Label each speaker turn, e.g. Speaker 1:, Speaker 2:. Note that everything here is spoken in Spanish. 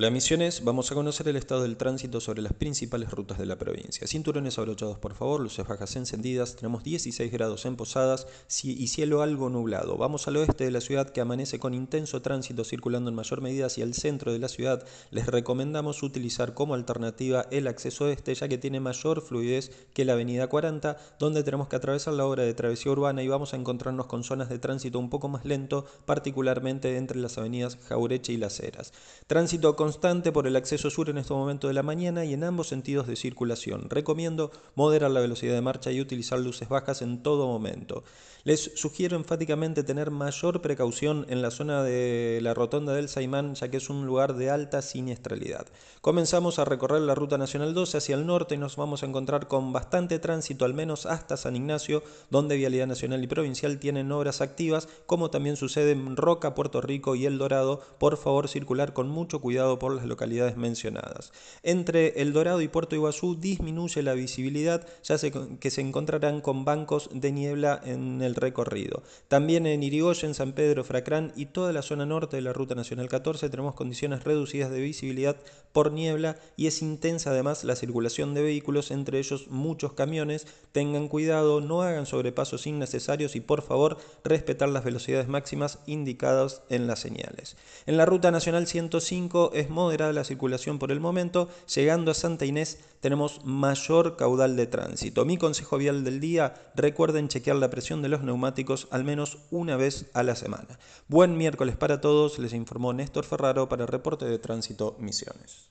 Speaker 1: Hola Misiones, vamos a conocer el estado del tránsito sobre las principales rutas de la provincia. Cinturones abrochados por favor, luces bajas encendidas, tenemos 16 grados en Posadas y cielo algo nublado. Vamos al oeste de la ciudad que amanece con intenso tránsito circulando en mayor medida hacia el centro de la ciudad. Les recomendamos utilizar como alternativa el acceso este ya que tiene mayor fluidez que la avenida 40 donde tenemos que atravesar la obra de travesía urbana y vamos a encontrarnos con zonas de tránsito un poco más lento, particularmente entre las avenidas Jaureche y Las Heras. Tránsito con constante por el acceso sur en este momento de la mañana y en ambos sentidos de circulación. Recomiendo moderar la velocidad de marcha y utilizar luces bajas en todo momento. Les sugiero enfáticamente tener mayor precaución en la zona de la rotonda del Saimán, ya que es un lugar de alta siniestralidad. Comenzamos a recorrer la ruta nacional 12 hacia el norte y nos vamos a encontrar con bastante tránsito, al menos hasta San Ignacio, donde Vialidad Nacional y Provincial tienen obras activas, como también sucede en Roca, Puerto Rico y El Dorado. Por favor, circular con mucho cuidado por las localidades mencionadas. Entre El Dorado y Puerto Iguazú disminuye la visibilidad, ya que se encontrarán con bancos de niebla en el recorrido. También en Irigoyen, San Pedro, Fracrán y toda la zona norte de la Ruta Nacional 14 tenemos condiciones reducidas de visibilidad por niebla y es intensa además la circulación de vehículos, entre ellos muchos camiones. Tengan cuidado, no hagan sobrepasos innecesarios y por favor respetar las velocidades máximas indicadas en las señales. En la Ruta Nacional 105 es moderada la circulación por el momento, llegando a Santa Inés tenemos mayor caudal de tránsito. Mi consejo vial del día, recuerden chequear la presión de los neumáticos al menos una vez a la semana. Buen miércoles para todos, les informó Néstor Ferraro para el Reporte de Tránsito Misiones.